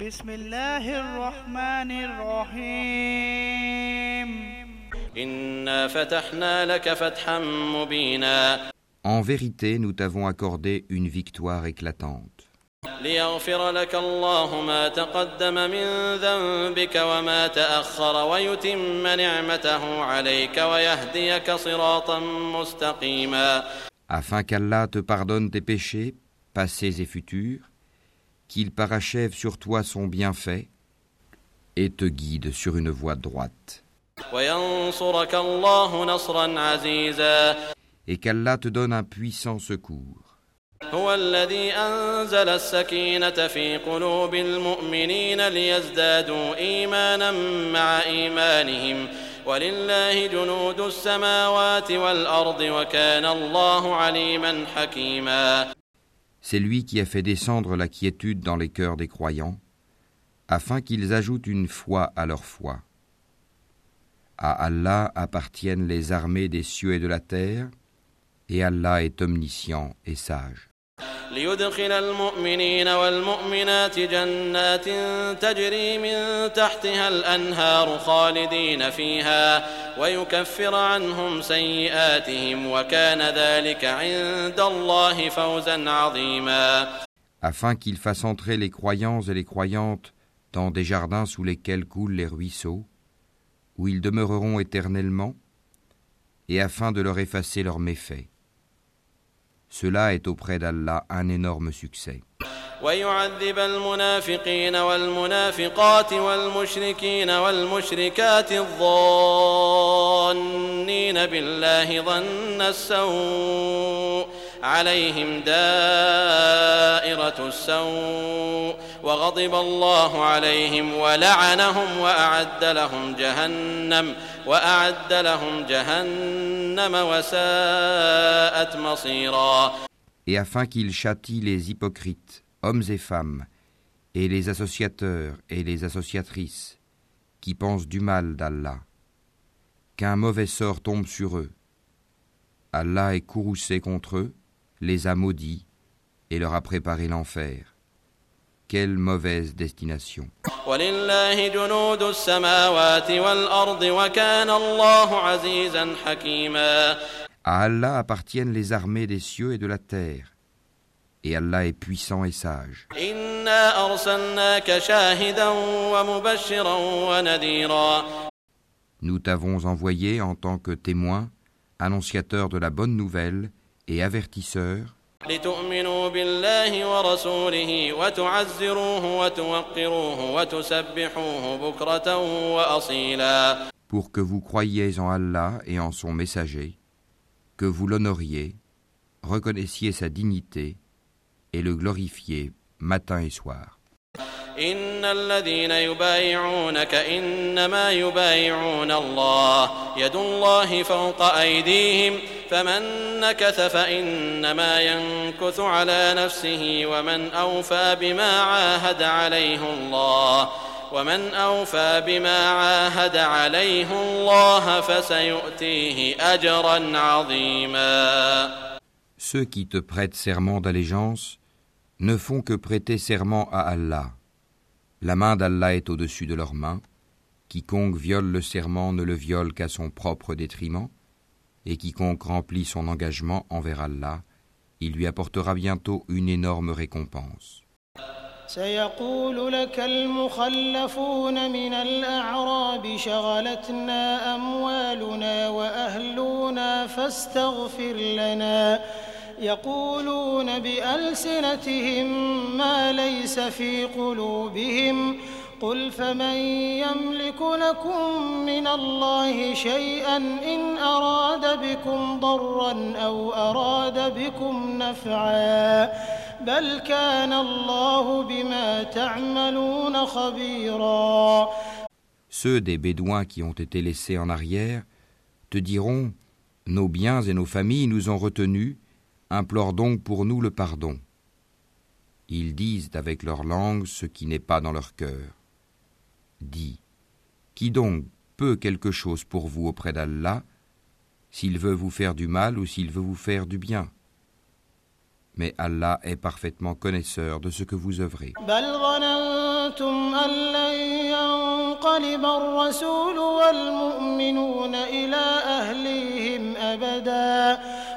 بسم الله الرحمن الرحيم إنا فتحنا لك فتحا مبينا En vérité, nous t'avons accordé une victoire éclatante. ليغفر لك الله ما تقدم من ذنبك وما تأخر ويتم نعمته عليك ويهديك صراطا مستقيما afin qu'Allah te pardonne tes péchés, passés et futurs, qu'il parachève sur toi son bienfait et te guide sur une voie droite. وينصرك الله نصرا عزيزا Et qu'Allah te donne un puissant secours. هو الذي أنزل السكينة في قلوب المؤمنين ليزدادوا إيمانا مع إيمانهم ولله جنود السماوات والأرض وكان الله عليما حكيما C'est lui qui a fait descendre la quiétude dans les cœurs des croyants, afin qu'ils ajoutent une foi à leur foi. À Allah appartiennent les armées des cieux et de la terre, et Allah est omniscient et sage. ليدخل المؤمنين والمؤمنات جنات تجري من تحتها الأنهار خالدين فيها ويكفر عنهم سيئاتهم وكان ذلك عند الله فوزا عظيما afin qu'il fasse entrer les croyants et les croyantes dans des jardins sous lesquels coulent les ruisseaux, où ils demeureront éternellement, et afin de leur effacer leurs méfaits. Cela est auprès d'Allah un énorme succès. ويعذب المنافقين والمنافقات والمشركين والمشركات الظانين بالله ظن السوء عليهم دائرة السوء وغضب الله عليهم ولعنهم وأعد لهم جهنم وأعد لهم جهنم وساءت مصيرا Et afin qu'il châtie les hypocrites, hommes et femmes, et les associateurs et les associatrices, qui pensent du mal d'Allah, qu'un mauvais sort tombe sur eux. Allah est courroucé contre eux, les a maudits, et leur a préparé l'enfer. quelle mauvaise destination. À Allah appartiennent les armées des cieux et de la terre. Et Allah est puissant et sage. Nous t'avons envoyé en tant que témoin, annonciateur de la bonne nouvelle et avertisseur لتؤمنوا بالله ورسوله وتعزروه وتوقروه وتسبحوه بكرة وأصيلا pour que vous croyiez en Allah et en son messager, que vous l'honoriez, reconnaissiez sa dignité et le glorifiez matin et soir. إن الذين يبايعونك إنما يبايعون الله. يد الله فوق أيديهم فمن نكث فإنما ينكث على نفسه ومن أوفى بما عاهد عليه الله. ومن أوفى بما عاهد عليه الله فسيؤتيه أجرا عظيما. Ceux qui te prêtent serment d'allégeance ne font que prêter serment à Allah. La main d'Allah est au-dessus de leurs mains. Quiconque viole le serment ne le viole qu'à son propre détriment, et quiconque remplit son engagement envers Allah, il lui apportera bientôt une énorme récompense. سيقول لك المخلفون من الأعراب شغلتنا أموالنا وأهلنا فاستغفر لنا يقولون بألسنتهم ما ليس في قلوبهم قل فمن يملك لكم من الله شيئا إن أراد بكم ضرا أو أراد بكم نفعا بل كان الله بما تعملون خبيرا Ceux des Bédouins qui ont été laissés en arrière te diront Nos biens et nos familles nous ont retenus, implore donc pour nous le pardon. Ils disent avec leur langue ce qui n'est pas dans leur cœur. Dis Qui donc peut quelque chose pour vous auprès d'Allah, s'il veut vous faire du mal ou s'il veut vous faire du bien? Mais Allah est parfaitement connaisseur de ce que vous œuvrez.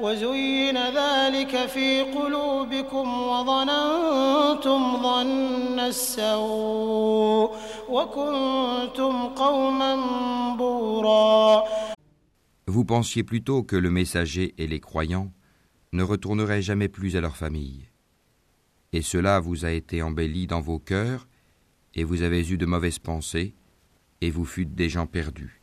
وزين ذلك في قلوبكم وظننتم ظن السوء وكنتم قوما بورا Vous pensiez plutôt que le messager et les croyants ne retourneraient jamais plus à leur famille. Et cela vous a été embelli dans vos cœurs, et vous avez eu de mauvaises pensées, et vous fûtes des gens perdus.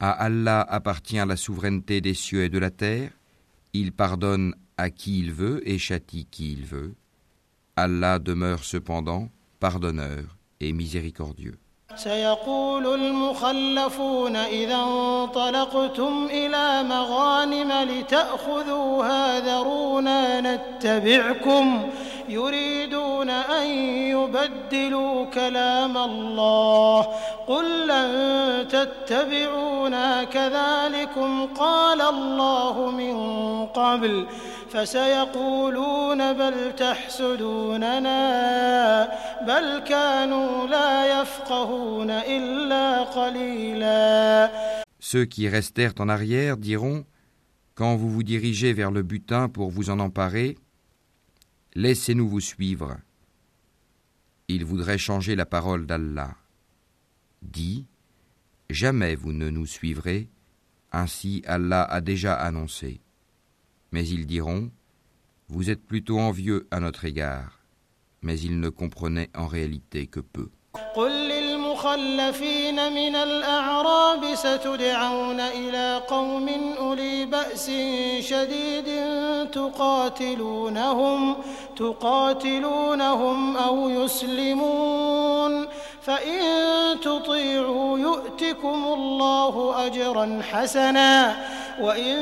À Allah appartient la souveraineté des cieux et de la terre. Il pardonne à qui il veut et châtie qui il veut. Allah demeure cependant pardonneur et miséricordieux. سيقول المخلفون إذا انطلقتم إلى مغانم لتأخذوها ذرونا نتبعكم يريدون أن يبدلوا كلام الله قل لن تتبعونا كذلكم قال الله من قبل فسيقولون بل تحسدوننا بل كانوا لا يفقهون إلا قليلا Ceux qui restèrent en arrière diront Quand vous vous dirigez vers le butin pour vous en emparer, Laissez-nous vous suivre. Ils voudraient changer la parole d'Allah. Dit Jamais vous ne nous suivrez, ainsi Allah a déjà annoncé. Mais ils diront Vous êtes plutôt envieux à notre égard. Mais ils ne comprenaient en réalité que peu. المخلفين من الأعراب ستدعون إلى قوم أولي بأس شديد تقاتلونهم تقاتلونهم أو يسلمون. فإن تطيعوا يؤتكم الله أجرا حسنا وإن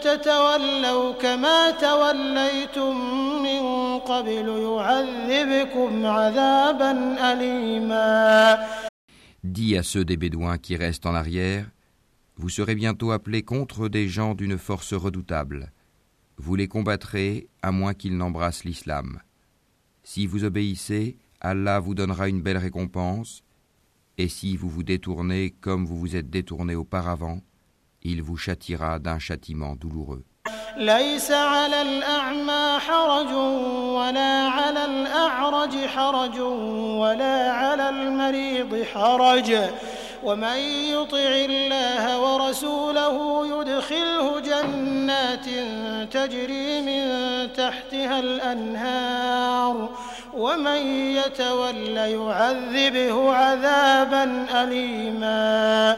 تتولوا كما توليتم من قبل يعذبكم عذابا أليما. Dis à ceux des Bédouins qui restent en arrière, vous serez bientôt appelés contre des gens d'une force redoutable. Vous les combattrez à moins qu'ils n'embrassent l'islam. Si vous obéissez, Allah vous donnera une belle récompense, et si vous vous détournez comme vous vous êtes détourné auparavant, il vous châtira d'un châtiment douloureux. ليس على الأعمى حرج ولا على الأعرج حرج ولا على المريض حرج. ومن يطع الله ورسوله يدخله جنات تجري من تحتها الأنهار. ومن يتول يعذبه عذابا أليما.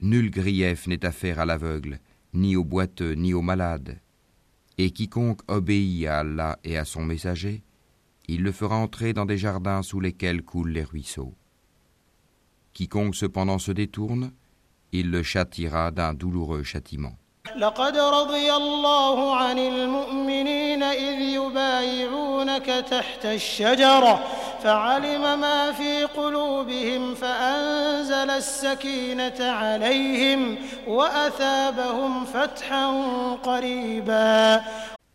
Nul grief n'est à faire à l'aveugle. ni aux boiteux, ni aux malades. Et quiconque obéit à Allah et à son messager, il le fera entrer dans des jardins sous lesquels coulent les ruisseaux. Quiconque cependant se détourne, il le châtira d'un douloureux châtiment. لقد رضي الله عن المؤمنين إذ يبايعونك تحت الشجرة فعلم ما في قلوبهم فأنزل السكينة عليهم وأثابهم فتحا قريبا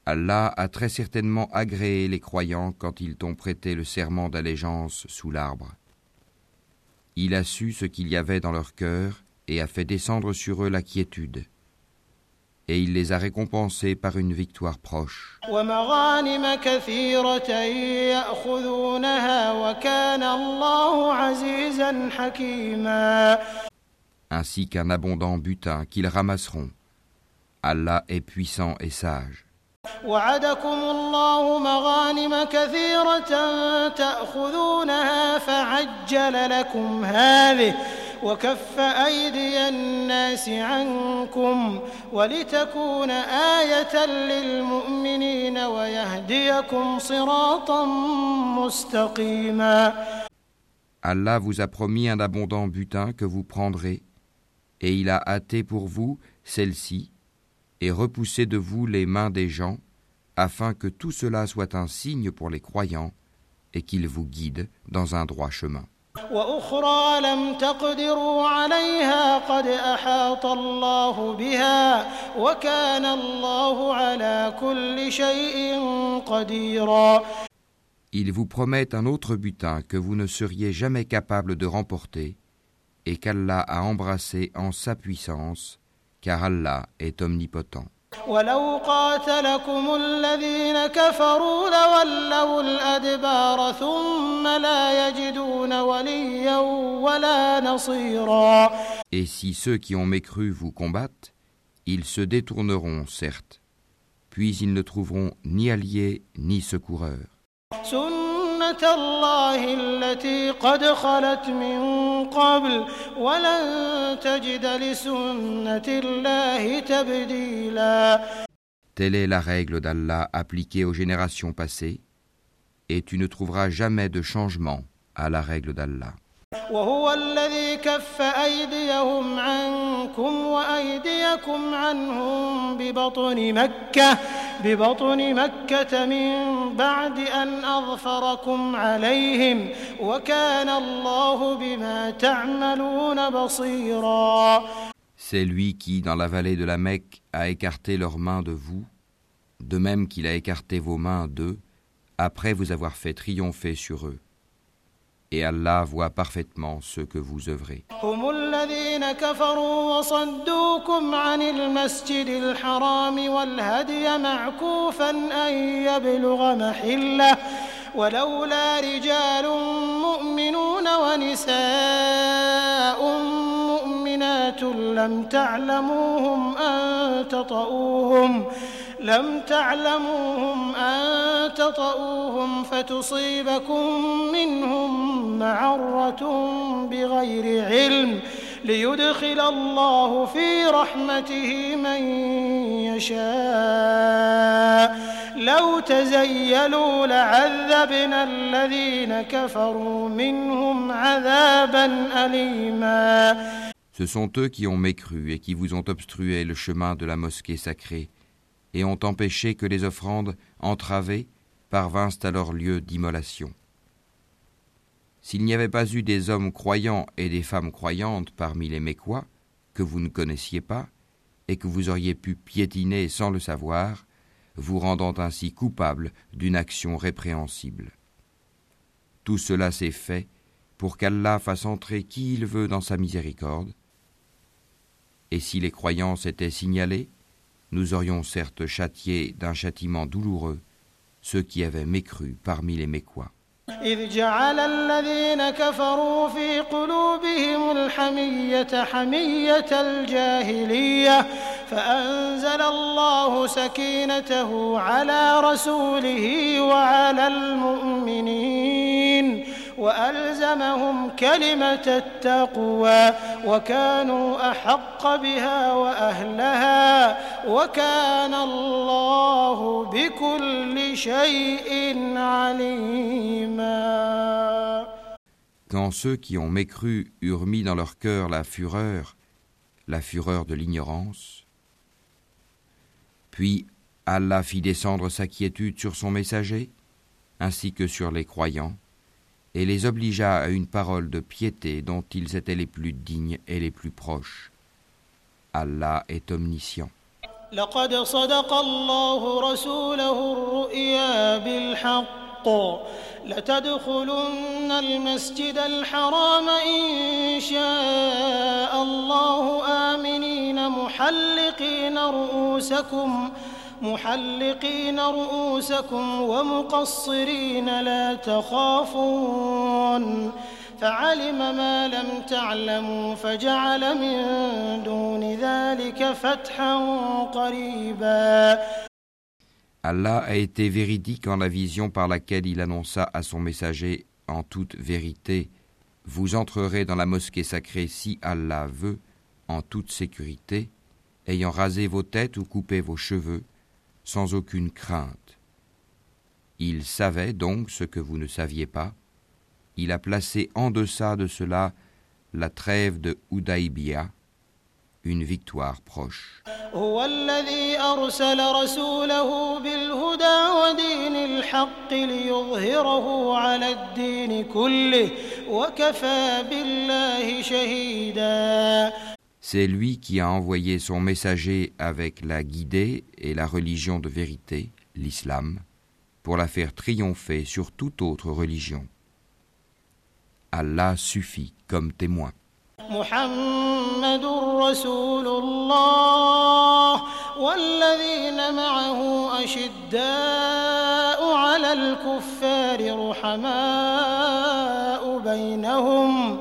Allah a très certainement agréé les croyants quand ils t'ont prêté le serment d'allégeance sous l'arbre. Il a su ce qu'il y avait dans leur cœur et a fait descendre sur eux la quiétude et il les a récompensés par une victoire proche. Ainsi qu'un abondant butin qu'ils ramasseront. Allah est puissant et sage. وكف أيدي الناس عنكم ولتكون آية للمؤمنين ويهديكم صراطا مستقيما Allah vous a promis un abondant butin que vous prendrez, et il a hâté pour vous celle-ci, et repoussé de vous les mains des gens, afin que tout cela soit un signe pour les croyants, et qu'il vous guide dans un droit chemin. وأخرى لم تقدروا عليها قد أحاط الله بها وكان الله على كل شيء قديرا Ils vous promettent un autre butin que vous ne seriez jamais capable de remporter et qu'Allah a embrassé en sa puissance, car Allah est omnipotent. ولو قاتلكم الذين كفروا لولوا الأدبار ثم لا يجدون وليا ولا نصيرا Et si ceux qui ont mécru vous combattent, ils se détourneront, certes, puis ils ne trouveront ni alliés ni secoureurs. سنة الله التي قد خلت من قبل ولن تجد لسنة الله تبديلا Telle est la règle d'Allah appliquée aux générations passées, et tu ne trouveras jamais de changement à la règle d'Allah. وهو الذي كف أيديهم عنكم وأيديكم عنهم ببطن مكة ببطن مكة من بعد أن أظفركم عليهم وكان الله بما تعملون بصيرا C'est lui qui, dans la vallée de la Mecque, a écarté leurs mains de vous, de même qu'il a écarté vos mains d'eux, après vous avoir fait triompher sur eux. Et Allah voit parfaitement ce que vous œuvrez. هم الذين كفروا وصدوكم عن المسجد الحرام والهدي معكوفا أن يبلغ محلة ولولا رجال مؤمنون ونساء مؤمنات لم تعلموهم أن تطؤوهم لم تعلموهم أن تطؤوهم فتصيبكم منهم معرة بغير علم ليدخل الله في رحمته من يشاء. لو تزيلوا لعذبنا الذين كفروا منهم عذابا أليما. Ce sont eux qui ont mécru et qui vous ont obstrué le chemin de la mosquée sacrée. Et ont empêché que les offrandes entravées parvinssent à leur lieu d'immolation. S'il n'y avait pas eu des hommes croyants et des femmes croyantes parmi les Mécois, que vous ne connaissiez pas, et que vous auriez pu piétiner sans le savoir, vous rendant ainsi coupable d'une action répréhensible. Tout cela s'est fait pour qu'Allah fasse entrer qui il veut dans sa miséricorde, et si les croyants s'étaient signalés, nous aurions certes châtié d'un châtiment douloureux ceux qui avaient mécru parmi les Mécois. إذ جعل الذين كفروا في قلوبهم الحمية حمية الجاهلية فأنزل الله سكينته على رسوله وعلى المؤمنين وألزمهم كلمة التقوى وكانوا أحق بها وأهلها وكان الله بكل شيء عليما Quand ceux qui ont mécru eurent mis dans leur cœur la fureur, la fureur de l'ignorance, puis Allah fit descendre sa quiétude sur son messager, ainsi que sur les croyants, et les obligea à une parole de piété dont ils étaient les plus dignes et les plus proches. Allah est omniscient. لقد صدق الله رسوله الرؤيا بالحق. لتدخلن المسجد الحرام إن شاء الله آمنين محلقين رؤوسكم محلقين رؤوسكم ومقصرين لا تخافون. فعلم ما لم تعلموا فجعل من دون ذلك فتحا قريبا Allah a été véridique en la vision par laquelle il annonça à son messager en toute vérité Vous entrerez dans la mosquée sacrée si Allah veut, en toute sécurité, ayant rasé vos têtes ou coupé vos cheveux, sans aucune crainte. Il savait donc ce que vous ne saviez pas. il a placé en deçà de cela la trêve de Udaibia, une victoire proche. C'est lui qui a envoyé son messager avec la guidée et la religion de vérité, l'islam, pour la faire triompher sur toute autre religion. Allah suffit comme témoin. محمد رسول الله والذين معه أشداء على الكفار رحماء بينهم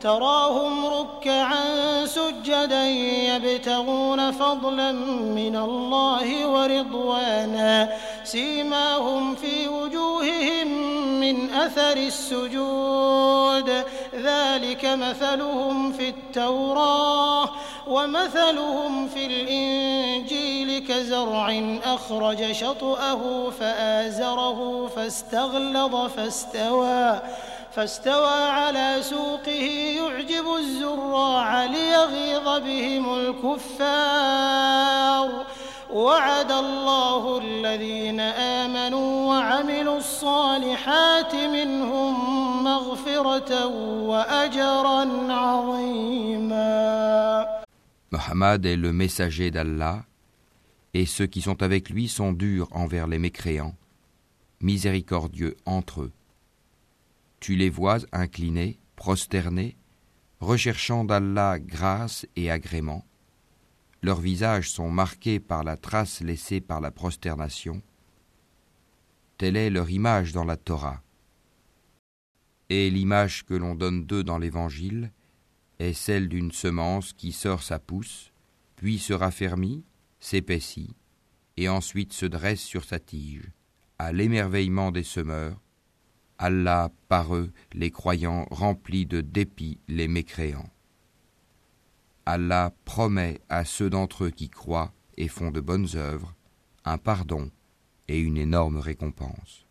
تراهم ركعا سجدا يبتغون فضلا من الله ورضوانا سيماهم في وجوههم من أثر السجود. ذلك مثلهم في التوراة ومثلهم في الإنجيل كزرع أخرج شطأه فآزره فاستغلظ فاستوى فاستوى على سوقه. يعجب الزراع ليغيظ بهم الكفار. وعد الله الذين آمنوا الصالحات منهم Mohammed est le messager d'Allah, et ceux qui sont avec lui sont durs envers les mécréants, miséricordieux entre eux. Tu les vois inclinés, prosternés, recherchant d'Allah grâce et agrément. Leurs visages sont marqués par la trace laissée par la prosternation. Telle est leur image dans la Torah. Et l'image que l'on donne d'eux dans l'Évangile est celle d'une semence qui sort sa pousse, puis se raffermit, s'épaissit, et ensuite se dresse sur sa tige, à l'émerveillement des semeurs, Allah par eux les croyants remplit de dépit les mécréants. Allah promet à ceux d'entre eux qui croient et font de bonnes œuvres un pardon et une énorme récompense.